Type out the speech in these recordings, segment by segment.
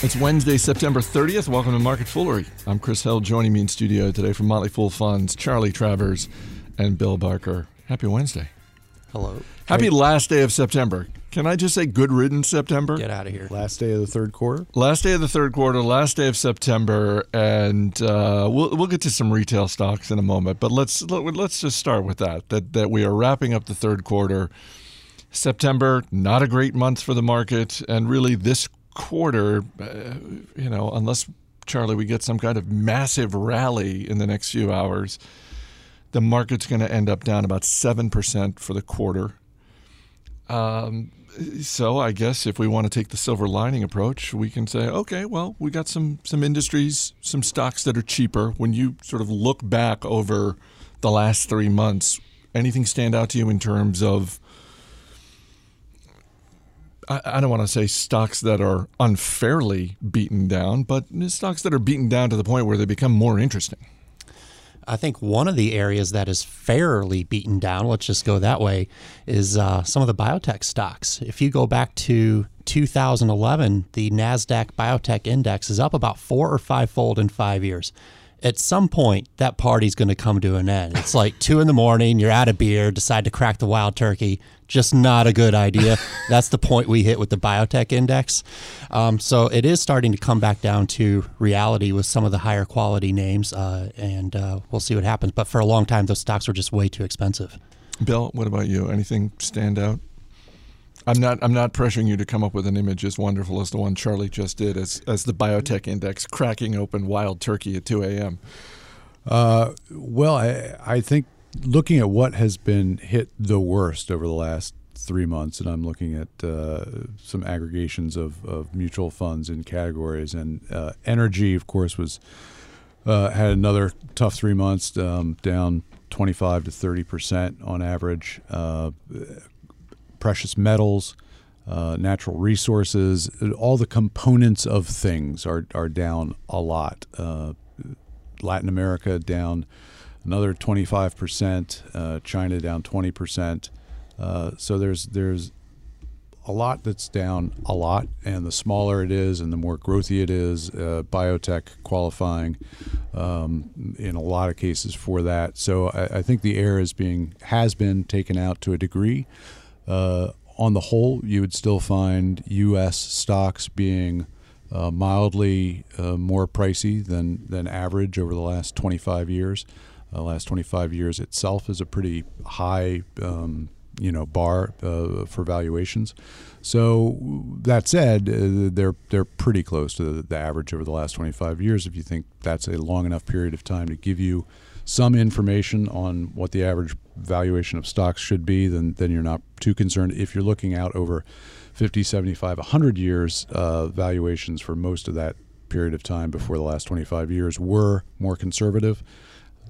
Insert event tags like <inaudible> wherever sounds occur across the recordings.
It's Wednesday, September 30th. Welcome to Market Foolery. I'm Chris Hill. Joining me in studio today from Motley Fool Funds, Charlie Travers and Bill Barker. Happy Wednesday. Hello. Happy last day of September. Can I just say good riddance, September? Get out of here. Last day of the third quarter. Last day of the third quarter, last day of September, and uh, we'll we'll get to some retail stocks in a moment. But let's let's just start with that. That that we are wrapping up the third quarter. September, not a great month for the market, and really this quarter, uh, you know, unless Charlie, we get some kind of massive rally in the next few hours, the market's going to end up down about seven percent for the quarter. Um, so I guess if we want to take the silver lining approach, we can say, okay, well, we got some some industries, some stocks that are cheaper. When you sort of look back over the last three months, anything stand out to you in terms of I, don't want to say stocks that are unfairly beaten down, but stocks that are beaten down to the point where they become more interesting. I think one of the areas that is fairly beaten down, let's just go that way, is uh, some of the biotech stocks. If you go back to 2011, the NASDAQ Biotech Index is up about four or five fold in five years at some point that party's going to come to an end. It's like two in the morning, you're out of beer, decide to crack the wild turkey. Just not a good idea. <laughs> That's the point we hit with the biotech index. Um, so it is starting to come back down to reality with some of the higher quality names, uh, and uh, we'll see what happens. But for a long time, those stocks were just way too expensive. Bill, what about you? Anything stand out? I'm not. I'm not pressuring you to come up with an image as wonderful as the one Charlie just did, as as the biotech index cracking open wild turkey at 2 a.m. Uh, well, I I think looking at what has been hit the worst over the last three months, and I'm looking at uh, some aggregations of, of mutual funds in categories, and uh, energy, of course, was uh, had another tough three months, um, down 25 to 30 percent on average. Uh, precious metals, uh, natural resources, all the components of things are, are down a lot. Uh, Latin America down another 25%, uh, China down 20%. Uh, so there's there's a lot that's down a lot, and the smaller it is and the more growthy it is, uh, biotech qualifying um, in a lot of cases for that. So I, I, think the air is being has been taken out to a degree. Uh, on the whole, you would still find U.S. stocks being uh, mildly uh, more pricey than, than average over the last 25 years. The last 25 years itself is a pretty high, um, you know, bar uh, for valuations. So that said, uh, they're they're pretty close to the, the average over the last 25 years. If you think that's a long enough period of time to give you some information on what the average valuation of stocks should be, then then you're not too concerned. If you're looking out over 50, 75, 100 years, uh, valuations for most of that period of time before the last 25 years were more conservative.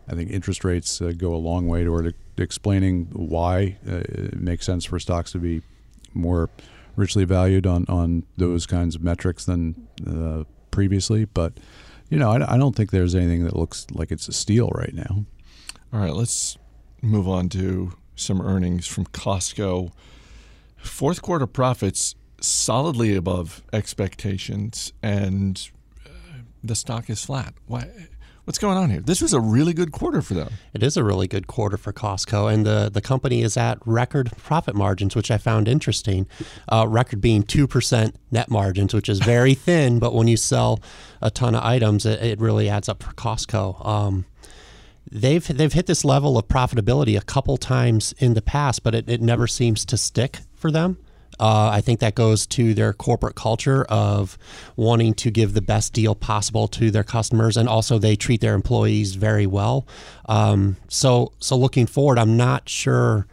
I think interest rates uh, go a long way toward explaining why uh, it makes sense for stocks to be more richly valued on, on those kinds of metrics than uh, previously. But you know, I, I don't think there's anything that looks like it's a steal right now. All right, let's move on to some earnings from Costco. Fourth quarter profits solidly above expectations, and uh, the stock is flat. Why? What's going on here? This was a really good quarter for them. It is a really good quarter for Costco, and the, the company is at record profit margins, which I found interesting. Uh, record being 2% net margins, which is very <laughs> thin, but when you sell a ton of items, it, it really adds up for Costco. Um, they've they've hit this level of profitability a couple times in the past, but it, it never seems to stick for them. Uh, I think that goes to their corporate culture of wanting to give the best deal possible to their customers, and also they treat their employees very well. Um, so, so looking forward, I'm not sure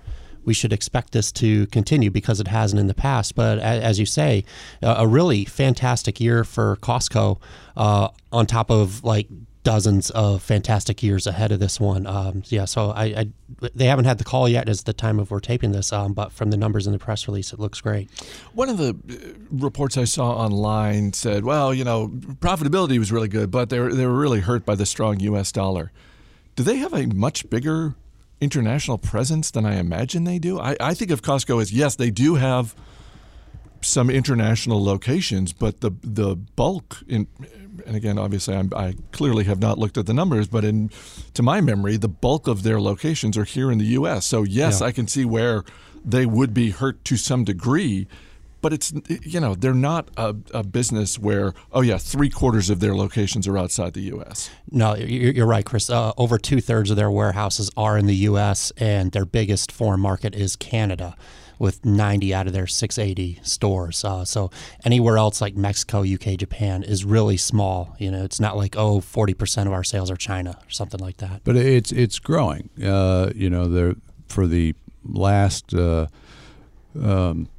we should expect this to continue because it hasn't in the past. But as you say, a really fantastic year for Costco, uh, on top of like dozens of fantastic years ahead of this one. Um, yeah, so I, I, they haven't had the call yet as the time of we're taping this, um, but from the numbers in the press release, it looks great. One of the uh, reports I saw online said, well, you know, profitability was really good, but they were, they were really hurt by the strong U.S. dollar. Do they have a much bigger international presence than I imagine they do? I, I think of Costco as yes, they do have some international locations, but the the bulk in and again, obviously, I'm, i clearly have not looked at the numbers, but in to my memory, the bulk of their locations are here in the U.S. So yes, yeah. I can see where they would be hurt to some degree, but it's you know they're not a, a, business where oh yeah three quarters of their locations are outside the U.S. No, you're right, Chris. Uh, over two thirds of their warehouses are in the U.S. and their biggest foreign market is Canada with 90 out of their 680 stores. Uh, so anywhere else like Mexico, UK, Japan is really small. You know, it's not like oh 40% of our sales are China or something like that. But it's it's growing. Uh, you know, there for the last. Uh, um,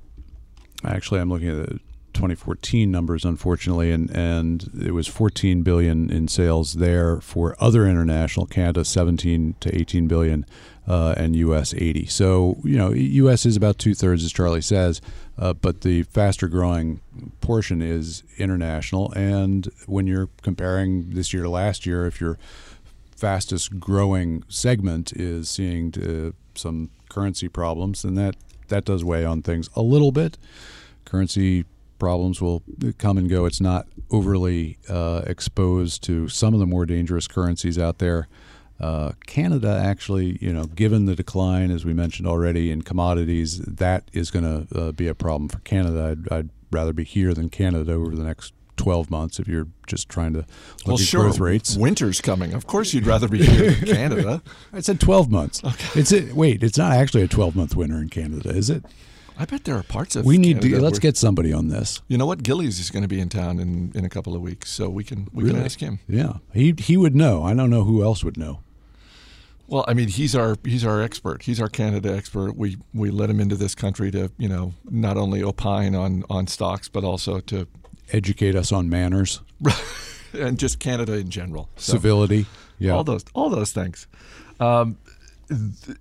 actually, I'm looking at the 2014 numbers, unfortunately, and and it was 14 billion in sales there for other international Canada 17 to 18 billion uh, and U.S. 80. So you know, U.S. is about two thirds, as Charlie says, uh, but the faster growing portion is international. And when you're comparing this year to last year, if your fastest growing segment is seeing uh, some currency problems, then that that does weigh on things a little bit. Currency problems will come and go. It's not overly uh, exposed to some of the more dangerous currencies out there. Uh, Canada actually, you know, given the decline, as we mentioned already, in commodities, that is going to uh, be a problem for Canada. I'd, I'd, rather be here than Canada over the next 12 months if you're just trying to look well, at sure. growth rates. Winter's coming. Of course, you'd rather be here in Canada. <laughs> I said 12 months. Okay. It's a, wait, it's not actually a 12 month winter in Canada, is it? I bet there are parts of. We need Canada to let's get somebody on this. You know what? Gillies is going to be in town in, in a couple of weeks, so we can we really? can ask him. Yeah, he he would know. I don't know who else would know. Well, I mean, he's our he's our expert. He's our Canada expert. We we let him into this country to you know not only opine on on stocks but also to educate us on manners <laughs> and just Canada in general, so, civility, yeah, all those all those things. Um,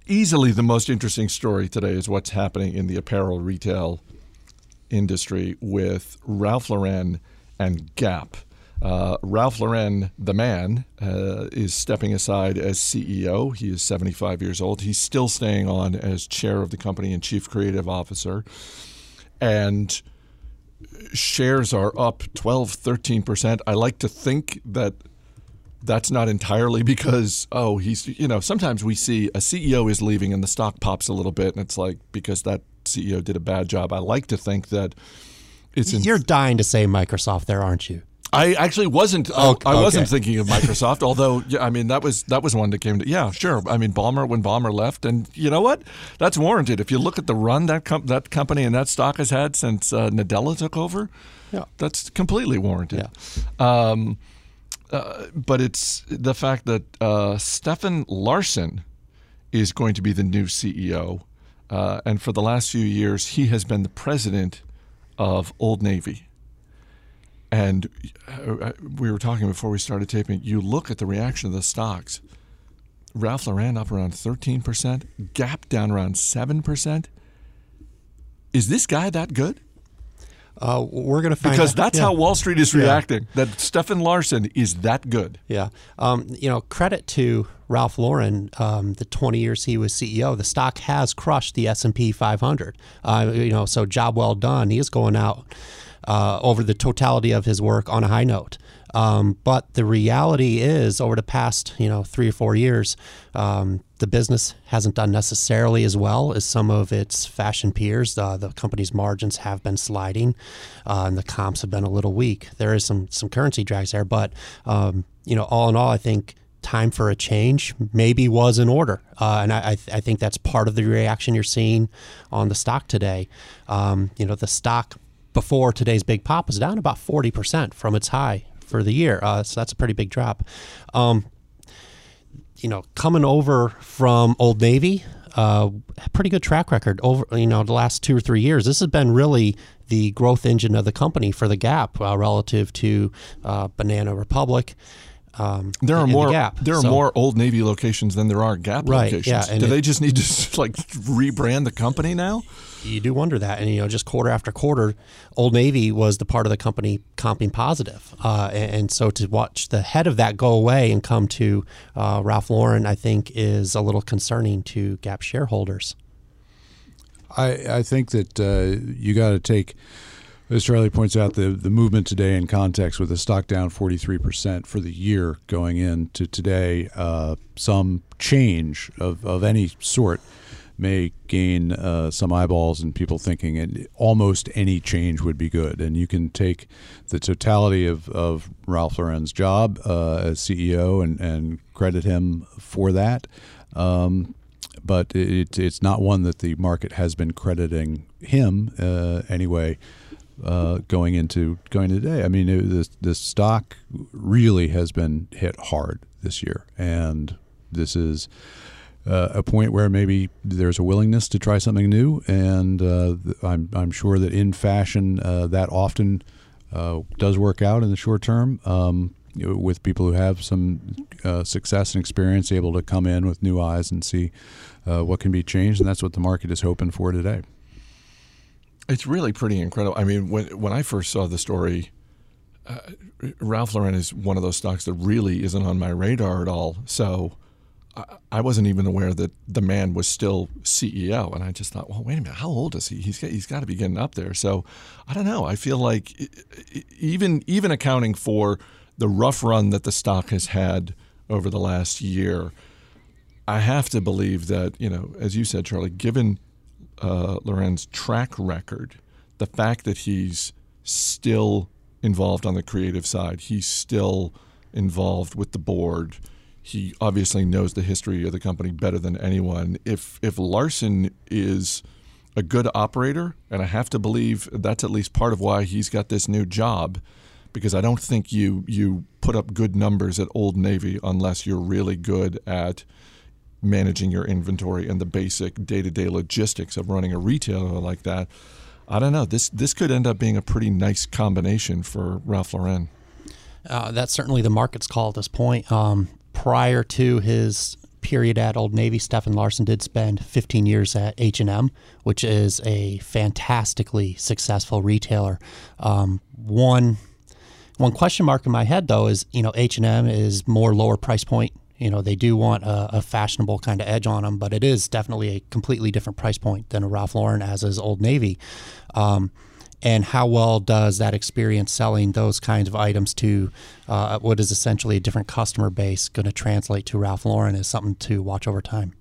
easily the most interesting story today is what's happening in the apparel retail industry with Ralph Lauren and Gap. Uh, Ralph Lauren, the man, uh, is stepping aside as CEO. He is 75 years old. He's still staying on as chair of the company and chief creative officer. And shares are up 12, 13%. I like to think that that's not entirely because, oh, he's, you know, sometimes we see a CEO is leaving and the stock pops a little bit, and it's like because that CEO did a bad job. I like to think that it's. In- You're dying to say Microsoft there, aren't you? I actually wasn't. Uh, okay. I wasn't thinking of <laughs> Microsoft. although, yeah, I mean, that was that was one that came to. Yeah, sure. I mean, Ballmer when Ballmer left, and you know what? That's warranted. If you look at the run that com- that company and that stock has had since uh, Nadella took over, yeah, that's completely warranted. Yeah. Um, uh, but it's the fact that uh, Stefan Larsson is going to be the new CEO, uh, and for the last few years, he has been the president of Old Navy. And uh, we were talking before we started taping. You look at the reaction of the stocks. Ralph Lauren up around 13%, Gap down around 7%. Is this guy that good? Uh, we're going to find out. because out. that's yeah. how Wall Street is reacting. Yeah. That Stefan Larsson is that good. Yeah, um, you know, credit to Ralph Lauren. Um, the 20 years he was CEO, the stock has crushed the S and P 500. Uh, you know, so job well done. He is going out uh, over the totality of his work on a high note. Um, but the reality is, over the past you know three or four years, um, the business hasn't done necessarily as well as some of its fashion peers. Uh, the company's margins have been sliding, uh, and the comps have been a little weak. There is some some currency drags there, but um, you know, all in all, I think time for a change maybe was in order. Uh, and I, I, think that's part of the reaction you're seeing on the stock today. Um, you know, the stock before today's big pop was down about 40% from its high for the year. Uh, so that's a pretty big drop. Um, you know, coming over from Old Navy, uh, pretty good track record over you know the last two or three years. This has been really the growth engine of the company for the Gap uh, relative to uh, Banana Republic. Um, there are more. The Gap. There are so, more Old Navy locations than there are Gap right, locations. Yeah, Do it, they just need to <laughs> like rebrand the company now? You do wonder that, and you know, just quarter after quarter, Old Navy was the part of the company comping positive, uh, and, and, so to watch the head of that go away and come to uh, Ralph Lauren, I think, is a little concerning to Gap shareholders. I I think that uh, you got to take As Charlie points out, the, the movement today in context with the stock down 43% for the year going into today, uh, some change of, of any sort may gain uh, some eyeballs and people thinking and almost any change would be good. And you can take the totality of, of Ralph Lauren's job uh, as CEO and, and credit him for that. Um, but it, it's not one that the market has been crediting him uh, anyway. Uh, going into going today, I mean, it, the the stock really has been hit hard this year, and this is uh, a point where maybe there's a willingness to try something new, and uh, I'm I'm sure that in fashion uh, that often uh, does work out in the short term. Um, with people who have some uh, success and experience, able to come in with new eyes and see uh, what can be changed, and that's what the market is hoping for today. It's really pretty incredible. I mean, when when I first saw the story, Ralph Lauren is one of those stocks that really isn't on my radar at all. So I wasn't even aware that the man was still CEO, and I just thought, well, wait a minute, how old is he? He's got, he's got to be getting up there. So I don't know. I feel like even even accounting for the rough run that the stock has had over the last year, I have to believe that you know, as you said, Charlie, given uh, Lauren's track record, the fact that he's still involved on the creative side, he's still involved with the board he obviously knows the history of the company better than anyone. If if Larsson is a good operator, and I have to believe that's at least part of why he's got this new job, because I don't think you you put up good numbers at Old Navy unless you're really good at managing your inventory and the basic day-to-day logistics of running a retailer like that. I don't know. This this could end up being a pretty nice combination for Ralph Lauren. Uh, that's certainly the market's call at this point. Um, prior to his period at Old Navy, Stefan Larsson did spend 15 years at H&M, which is a fantastically successful retailer. Um, one one question mark in my head though is you know H&M is more lower price point. You know they do want a, a fashionable kind of edge on them, but it is definitely a completely different price point than a Ralph Lauren as is Old Navy. Um, and how well does that experience selling those kinds of items to uh, what is essentially a different customer base going to translate to Ralph Lauren is something to watch over time.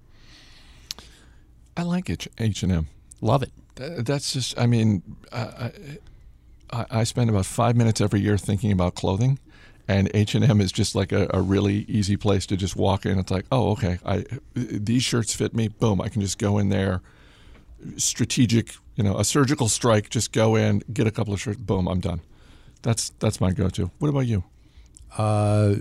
I like H and M. Love it. That's just. I mean, I, I, I spend about five minutes every year thinking about clothing, and H and M is just like a, a, really easy place to just walk in. It's like, oh, okay, I these shirts fit me. Boom, I can just go in there. Strategic you know, a surgical strike, just go in, get a couple of shirts, boom, I'm done. That's that's my go-to. What about you? Uh,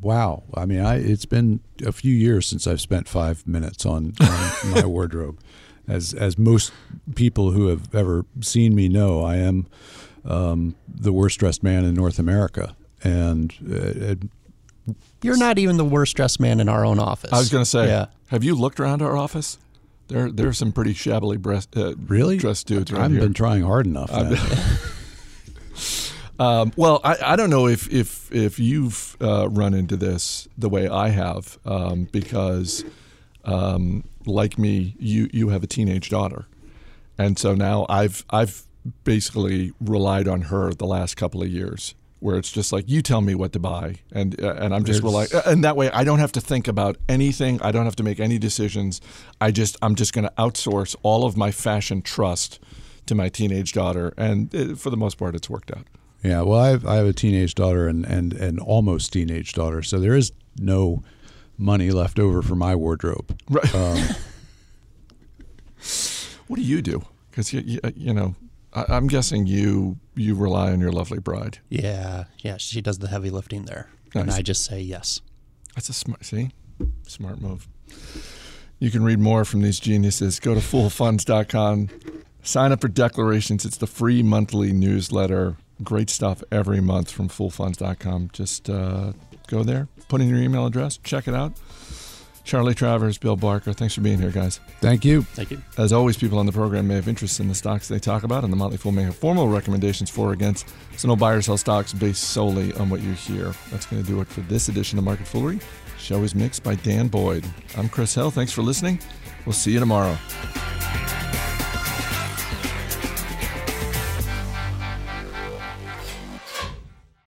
wow. I mean, I it's been a few years since I've spent five minutes on, on <laughs> my wardrobe. As as most people who have ever seen me know, I am um, the worst dressed man in North America, and uh, you're not even the worst dressed man in our own office. I was going to say, yeah. have you looked around our office? There, there's some pretty shabbily breast, uh, really dressed dudes. I haven't here. been trying hard enough. <laughs> um, well, I, I don't know if if if you've uh, run into this the way I have, um, because um, like me, you you have a teenage daughter, and so now I've I've basically relied on her the last couple of years where it's just like you tell me what to buy. And uh, and I'm just relying and that way I don't have to think about anything. I don't have to make any decisions. I just I'm just going to outsource all of my fashion trust to my teenage daughter. And it, for the most part it's worked out. Yeah well I have, I have a teenage daughter and and an almost teenage daughter so there is no money left over for my wardrobe. Right. Um, <laughs> what do you do? Because you, you, you know I, am guessing you you rely on your lovely bride. Yeah, yeah, she does the heavy lifting there, nice. and I just say yes. That's a smart see, smart move. You can read more from these geniuses. Go to foolfunds.com. Sign up for Declarations. It's the free monthly newsletter. Great stuff every month from foolfunds.com. Just uh, go there, put in your email address, check it out. Charlie Travers, Bill Barker, thanks for being here, guys. Thank you. Thank you. As always, people on the program may have interest in the stocks they talk about, and the Motley Fool may have formal recommendations for or against. So no buy or sell stocks based solely on what you hear. That's going to do it for this edition of Market Foolery. Show is mixed by Dan Boyd. I'm Chris Hill. Thanks for listening. We'll see you tomorrow.